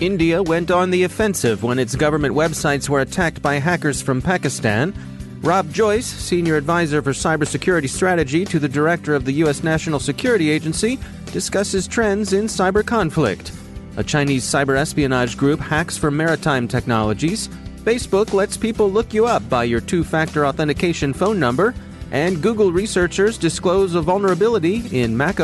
India went on the offensive when its government websites were attacked by hackers from Pakistan. Rob Joyce, senior advisor for cybersecurity strategy to the director of the U.S. National Security Agency, discusses trends in cyber conflict. A Chinese cyber espionage group hacks for maritime technologies. Facebook lets people look you up by your two factor authentication phone number. And Google researchers disclose a vulnerability in Mac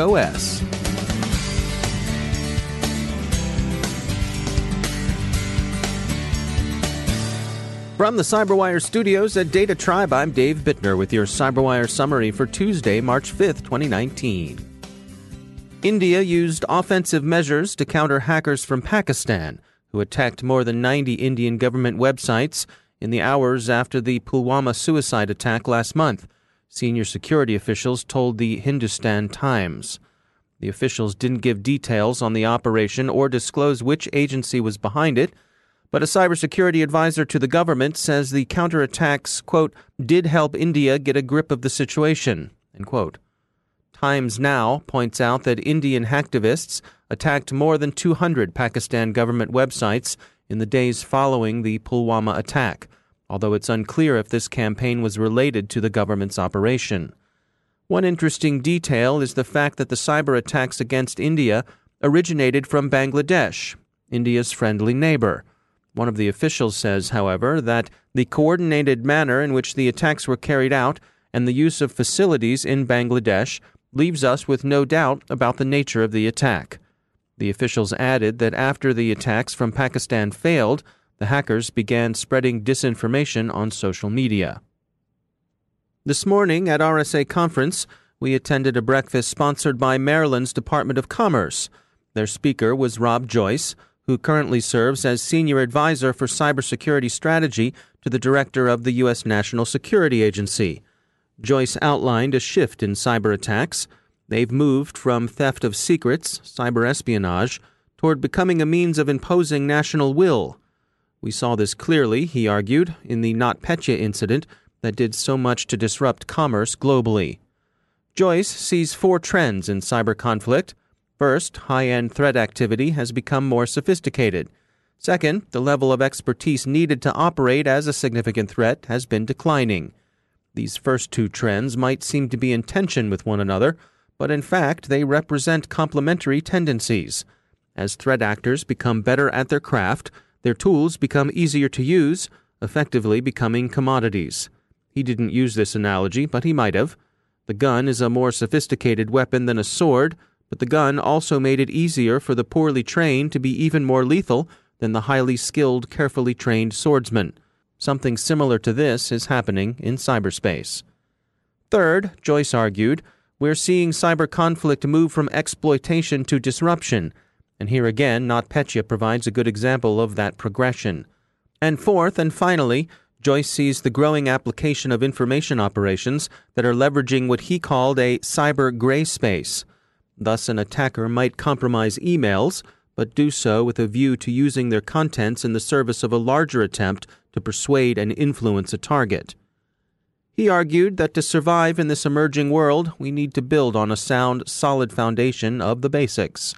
From the CyberWire studios at Data Tribe, I'm Dave Bittner with your CyberWire summary for Tuesday, March 5th, 2019. India used offensive measures to counter hackers from Pakistan who attacked more than 90 Indian government websites in the hours after the Pulwama suicide attack last month, senior security officials told the Hindustan Times. The officials didn't give details on the operation or disclose which agency was behind it but a cybersecurity advisor to the government says the counterattacks, quote, did help India get a grip of the situation, end quote. Times Now points out that Indian hacktivists attacked more than 200 Pakistan government websites in the days following the Pulwama attack, although it's unclear if this campaign was related to the government's operation. One interesting detail is the fact that the cyber attacks against India originated from Bangladesh, India's friendly neighbor. One of the officials says, however, that the coordinated manner in which the attacks were carried out and the use of facilities in Bangladesh leaves us with no doubt about the nature of the attack. The officials added that after the attacks from Pakistan failed, the hackers began spreading disinformation on social media. This morning at RSA Conference, we attended a breakfast sponsored by Maryland's Department of Commerce. Their speaker was Rob Joyce who currently serves as Senior Advisor for Cybersecurity Strategy to the Director of the U.S. National Security Agency. Joyce outlined a shift in cyber attacks. They've moved from theft of secrets, cyber espionage, toward becoming a means of imposing national will. We saw this clearly, he argued, in the NotPetya incident that did so much to disrupt commerce globally. Joyce sees four trends in cyber conflict First, high end threat activity has become more sophisticated. Second, the level of expertise needed to operate as a significant threat has been declining. These first two trends might seem to be in tension with one another, but in fact they represent complementary tendencies. As threat actors become better at their craft, their tools become easier to use, effectively becoming commodities. He didn't use this analogy, but he might have. The gun is a more sophisticated weapon than a sword, but the gun also made it easier for the poorly trained to be even more lethal than the highly skilled, carefully trained swordsman. Something similar to this is happening in cyberspace. Third, Joyce argued, we're seeing cyber conflict move from exploitation to disruption, and here again, NotPetya provides a good example of that progression. And fourth and finally, Joyce sees the growing application of information operations that are leveraging what he called a cyber gray space. Thus, an attacker might compromise emails, but do so with a view to using their contents in the service of a larger attempt to persuade and influence a target. He argued that to survive in this emerging world, we need to build on a sound, solid foundation of the basics.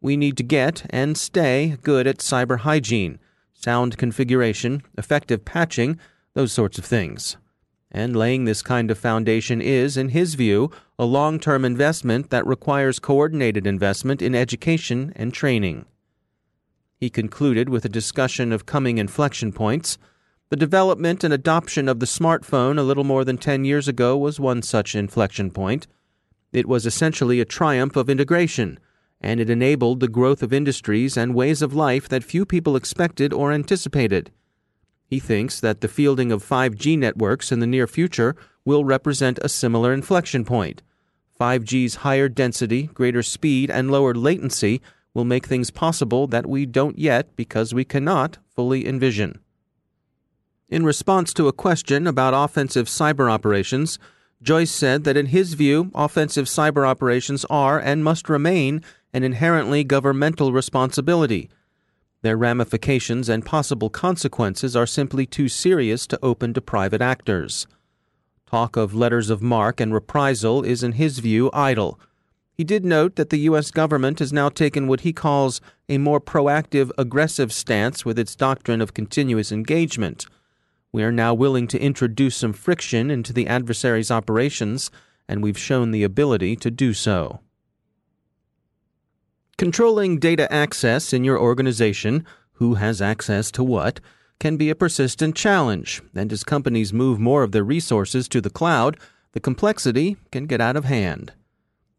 We need to get and stay good at cyber hygiene, sound configuration, effective patching, those sorts of things. And laying this kind of foundation is, in his view, a long term investment that requires coordinated investment in education and training. He concluded with a discussion of coming inflection points. The development and adoption of the smartphone a little more than 10 years ago was one such inflection point. It was essentially a triumph of integration, and it enabled the growth of industries and ways of life that few people expected or anticipated. He thinks that the fielding of 5G networks in the near future will represent a similar inflection point. 5G's higher density, greater speed, and lower latency will make things possible that we don't yet because we cannot fully envision. In response to a question about offensive cyber operations, Joyce said that in his view, offensive cyber operations are and must remain an inherently governmental responsibility. Their ramifications and possible consequences are simply too serious to open to private actors. Talk of letters of marque and reprisal is, in his view, idle. He did note that the U.S. government has now taken what he calls a more proactive, aggressive stance with its doctrine of continuous engagement. We are now willing to introduce some friction into the adversary's operations, and we've shown the ability to do so. Controlling data access in your organization, who has access to what, can be a persistent challenge, and as companies move more of their resources to the cloud, the complexity can get out of hand.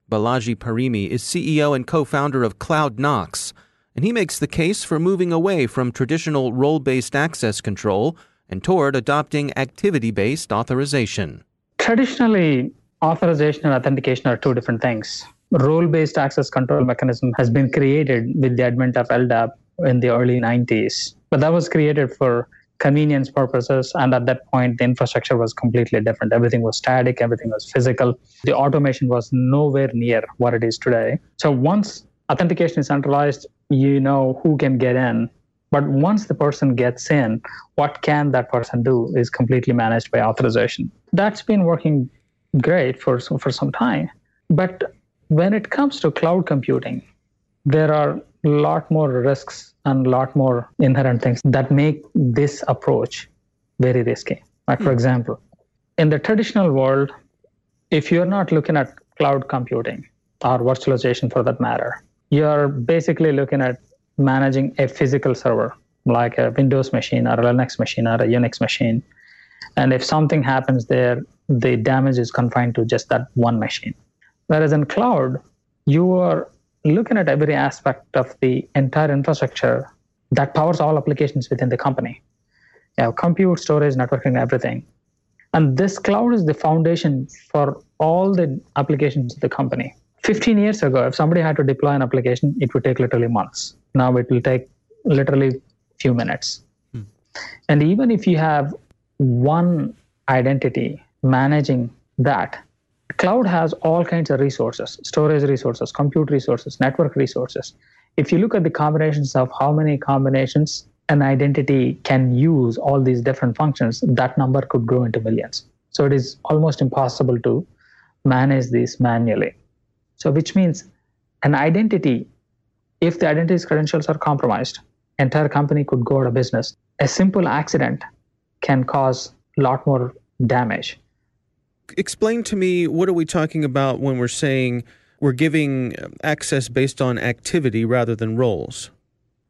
Balaji Parimi is CEO and co founder of CloudKnox, and he makes the case for moving away from traditional role based access control and toward adopting activity based authorization. Traditionally, authorization and authentication are two different things. Role based access control mechanism has been created with the advent of LDAP in the early 90s, but that was created for convenience purposes. And at that point, the infrastructure was completely different. Everything was static, everything was physical. The automation was nowhere near what it is today. So once authentication is centralized, you know who can get in but once the person gets in, what can that person do is completely managed by authorization. That's been working great for, for some time. But when it comes to cloud computing, there are a lot more risks and a lot more inherent things that make this approach very risky. Like, for hmm. example, in the traditional world, if you're not looking at cloud computing or virtualization for that matter, you're basically looking at managing a physical server like a Windows machine or a Linux machine or a Unix machine. And if something happens there, the damage is confined to just that one machine. Whereas in cloud, you are looking at every aspect of the entire infrastructure that powers all applications within the company. You have compute, storage, networking, everything. And this cloud is the foundation for all the applications of the company. 15 years ago, if somebody had to deploy an application, it would take literally months. Now it will take literally few minutes. Hmm. And even if you have one identity managing that, cloud has all kinds of resources storage resources, compute resources, network resources. If you look at the combinations of how many combinations an identity can use all these different functions, that number could grow into millions. So it is almost impossible to manage these manually. So, which means an identity, if the identity's credentials are compromised, entire company could go out of business. A simple accident can cause a lot more damage. Explain to me what are we talking about when we're saying we're giving access based on activity rather than roles?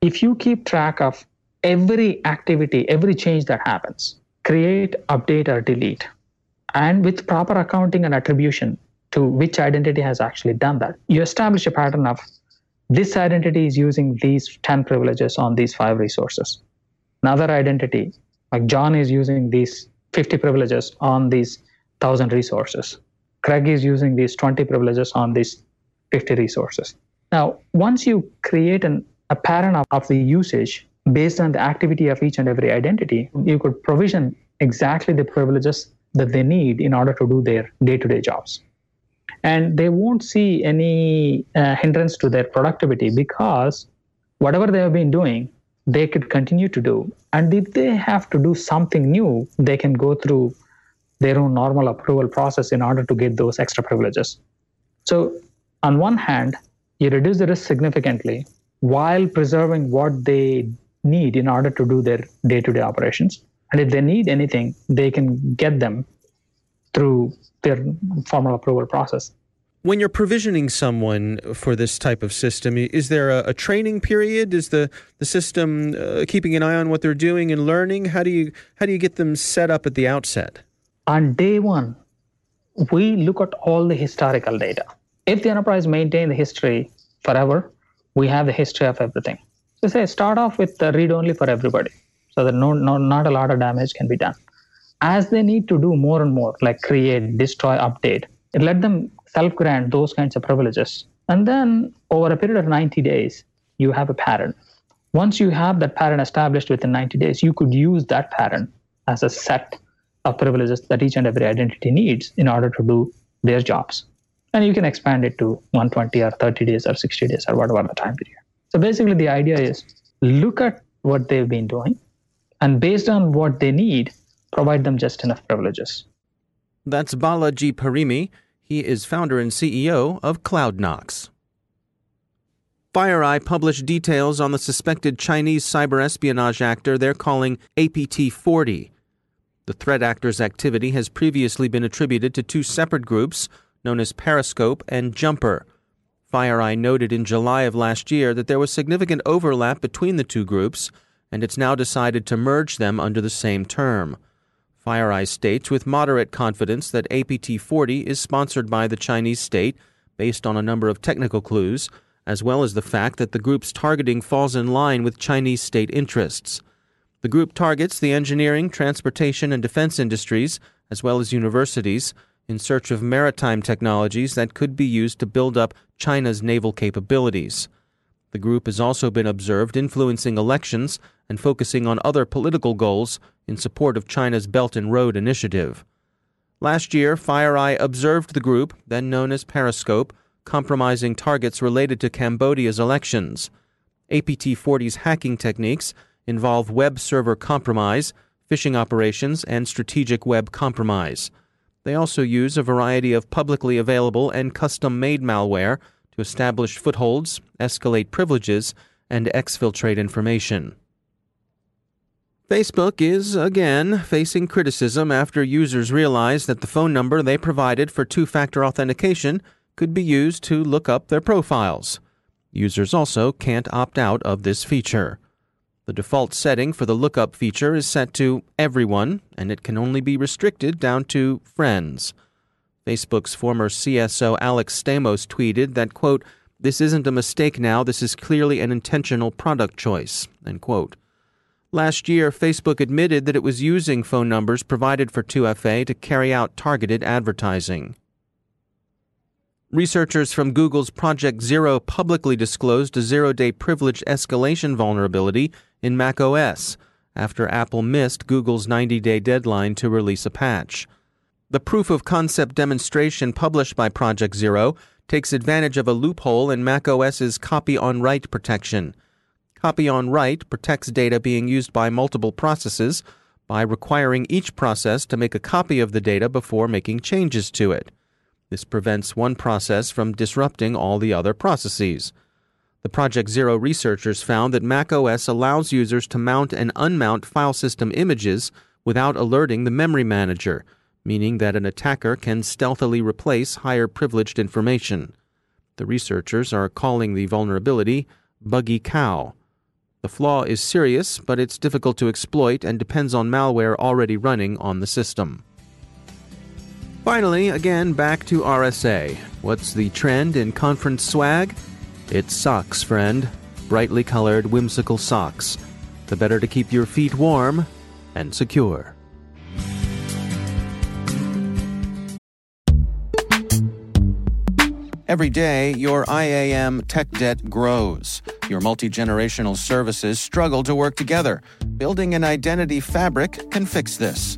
If you keep track of every activity, every change that happens, create, update, or delete, and with proper accounting and attribution, to which identity has actually done that. You establish a pattern of this identity is using these 10 privileges on these five resources. Another identity, like John is using these 50 privileges on these 1000 resources. Craig is using these 20 privileges on these 50 resources. Now, once you create an, a pattern of, of the usage based on the activity of each and every identity, you could provision exactly the privileges that they need in order to do their day to day jobs and they won't see any uh, hindrance to their productivity because whatever they have been doing they could continue to do and if they have to do something new they can go through their own normal approval process in order to get those extra privileges so on one hand you reduce the risk significantly while preserving what they need in order to do their day-to-day operations and if they need anything they can get them through their formal approval process. When you're provisioning someone for this type of system, is there a, a training period? Is the the system uh, keeping an eye on what they're doing and learning? How do you how do you get them set up at the outset? On day one, we look at all the historical data. If the enterprise maintain the history forever, we have the history of everything. So say start off with the read only for everybody, so that no, no not a lot of damage can be done. As they need to do more and more, like create, destroy, update, let them self grant those kinds of privileges. And then over a period of 90 days, you have a pattern. Once you have that pattern established within 90 days, you could use that pattern as a set of privileges that each and every identity needs in order to do their jobs. And you can expand it to 120 or 30 days or 60 days or whatever the time period. So basically, the idea is look at what they've been doing, and based on what they need, provide them just enough privileges. That's Balaji Parimi. He is founder and CEO of CloudKnox. FireEye published details on the suspected Chinese cyber espionage actor they're calling APT 40. The threat actor's activity has previously been attributed to two separate groups known as Periscope and Jumper. FireEye noted in July of last year that there was significant overlap between the two groups, and it's now decided to merge them under the same term. FireEye states with moderate confidence that APT 40 is sponsored by the Chinese state based on a number of technical clues, as well as the fact that the group's targeting falls in line with Chinese state interests. The group targets the engineering, transportation, and defense industries, as well as universities, in search of maritime technologies that could be used to build up China's naval capabilities. The group has also been observed influencing elections and focusing on other political goals in support of China's Belt and Road Initiative. Last year, FireEye observed the group, then known as Periscope, compromising targets related to Cambodia's elections. APT 40's hacking techniques involve web server compromise, phishing operations, and strategic web compromise. They also use a variety of publicly available and custom made malware to establish footholds, escalate privileges, and exfiltrate information. Facebook is, again, facing criticism after users realized that the phone number they provided for two factor authentication could be used to look up their profiles. Users also can't opt out of this feature. The default setting for the lookup feature is set to everyone, and it can only be restricted down to friends. Facebook's former CSO Alex Stamos tweeted that, quote, this isn't a mistake now, this is clearly an intentional product choice, end quote. Last year, Facebook admitted that it was using phone numbers provided for 2FA to carry out targeted advertising. Researchers from Google's Project Zero publicly disclosed a zero day privilege escalation vulnerability in macOS after Apple missed Google's 90 day deadline to release a patch. The proof of concept demonstration published by Project Zero takes advantage of a loophole in macOS's copy on write protection. Copy on write protects data being used by multiple processes by requiring each process to make a copy of the data before making changes to it. This prevents one process from disrupting all the other processes. The Project Zero researchers found that macOS allows users to mount and unmount file system images without alerting the memory manager, meaning that an attacker can stealthily replace higher privileged information. The researchers are calling the vulnerability Buggy Cow. The flaw is serious, but it's difficult to exploit and depends on malware already running on the system. Finally, again, back to RSA. What's the trend in conference swag? It's socks, friend. Brightly colored, whimsical socks. The better to keep your feet warm and secure. Every day, your IAM tech debt grows. Your multi generational services struggle to work together. Building an identity fabric can fix this.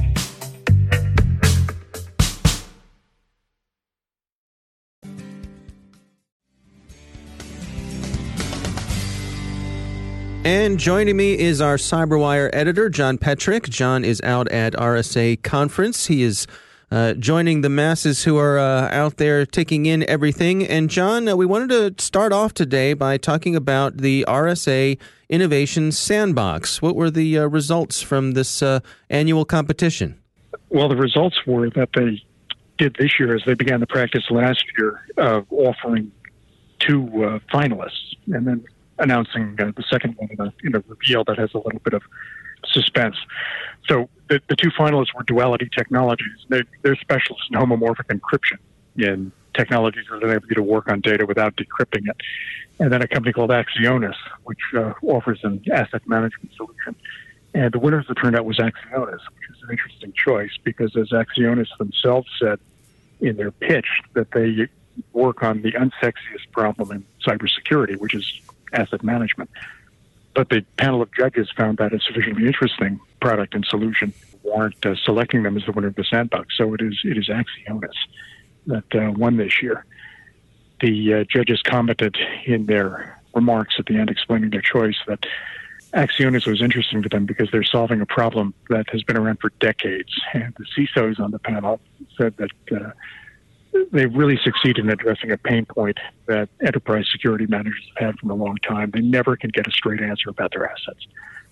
And joining me is our CyberWire editor, John Petrik. John is out at RSA Conference. He is uh, joining the masses who are uh, out there taking in everything. And John, uh, we wanted to start off today by talking about the RSA Innovation Sandbox. What were the uh, results from this uh, annual competition? Well, the results were that they did this year as they began the practice last year of offering two uh, finalists. And then announcing uh, the second one in a, in a reveal that has a little bit of suspense. So the, the two finalists were Duality Technologies. They're, they're specialists in homomorphic encryption in technologies that enable you to work on data without decrypting it. And then a company called Axonius, which uh, offers an asset management solution. And the winners it turned out was Axonius, which is an interesting choice because, as Axonius themselves said in their pitch, that they work on the unsexiest problem in cybersecurity, which is asset management. But the panel of judges found that a sufficiently interesting product and solution warrant uh, selecting them as the winner of the sandbox. So it is it is Axonius that uh, won this year. The uh, judges commented in their remarks at the end, explaining their choice, that Axonius was interesting to them because they're solving a problem that has been around for decades. And the CISOs on the panel said that uh, they really succeed in addressing a pain point that enterprise security managers have had for a long time. They never can get a straight answer about their assets.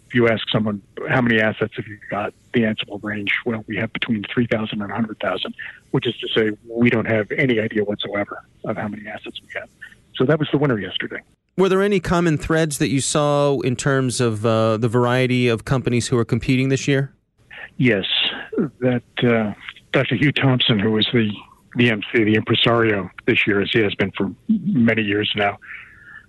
If you ask someone, how many assets have you got? The answer will range, well, we have between 3,000 and 100,000, which is to say we don't have any idea whatsoever of how many assets we have. So that was the winner yesterday. Were there any common threads that you saw in terms of uh, the variety of companies who are competing this year? Yes, that uh, Dr. Hugh Thompson, who was the the MC, the impresario this year, as he has been for many years now,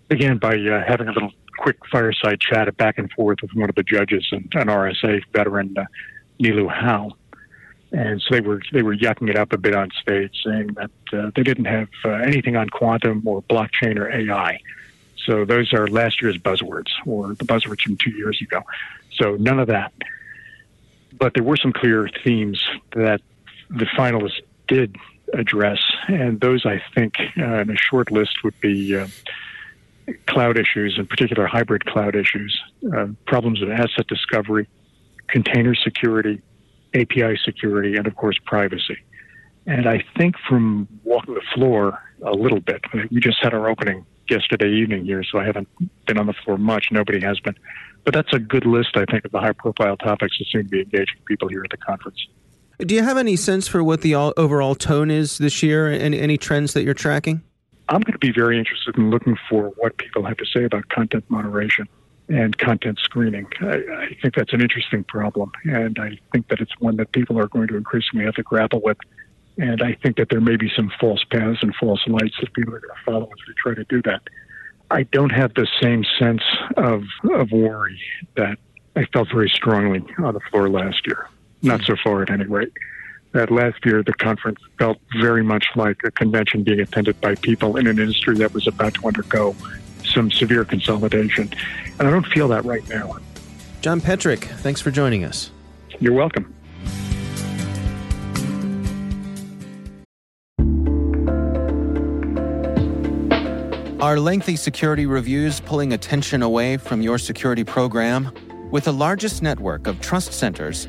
began by uh, having a little quick fireside chat back and forth with one of the judges, and an RSA veteran, uh, Nilu Howe. And so they were they were yucking it up a bit on stage, saying that uh, they didn't have uh, anything on quantum or blockchain or AI. So those are last year's buzzwords, or the buzzwords from two years ago. So none of that. But there were some clear themes that the finalists did address, and those I think uh, in a short list would be uh, cloud issues, in particular hybrid cloud issues, uh, problems of asset discovery, container security, API security, and of course privacy. And I think from walking the floor a little bit, we just had our opening yesterday evening here, so I haven't been on the floor much. Nobody has been. But that's a good list, I think, of the high profile topics that seem to be engaging people here at the conference. Do you have any sense for what the overall tone is this year? Any, any trends that you're tracking? I'm going to be very interested in looking for what people have to say about content moderation and content screening. I, I, think that's an interesting problem, and I think that it's one that people are going to increasingly have to grapple with. And I think that there may be some false paths and false lights that people are going to follow as they try to do that. I don't have the same sense of, of worry that I felt very strongly on the floor last year. Not so far, at any rate. that last year the conference felt very much like a convention being attended by people in an industry that was about to undergo some severe consolidation. And I don't feel that right now. John Petrik, thanks for joining us. You're welcome. Are lengthy security reviews pulling attention away from your security program? With the largest network of trust centers,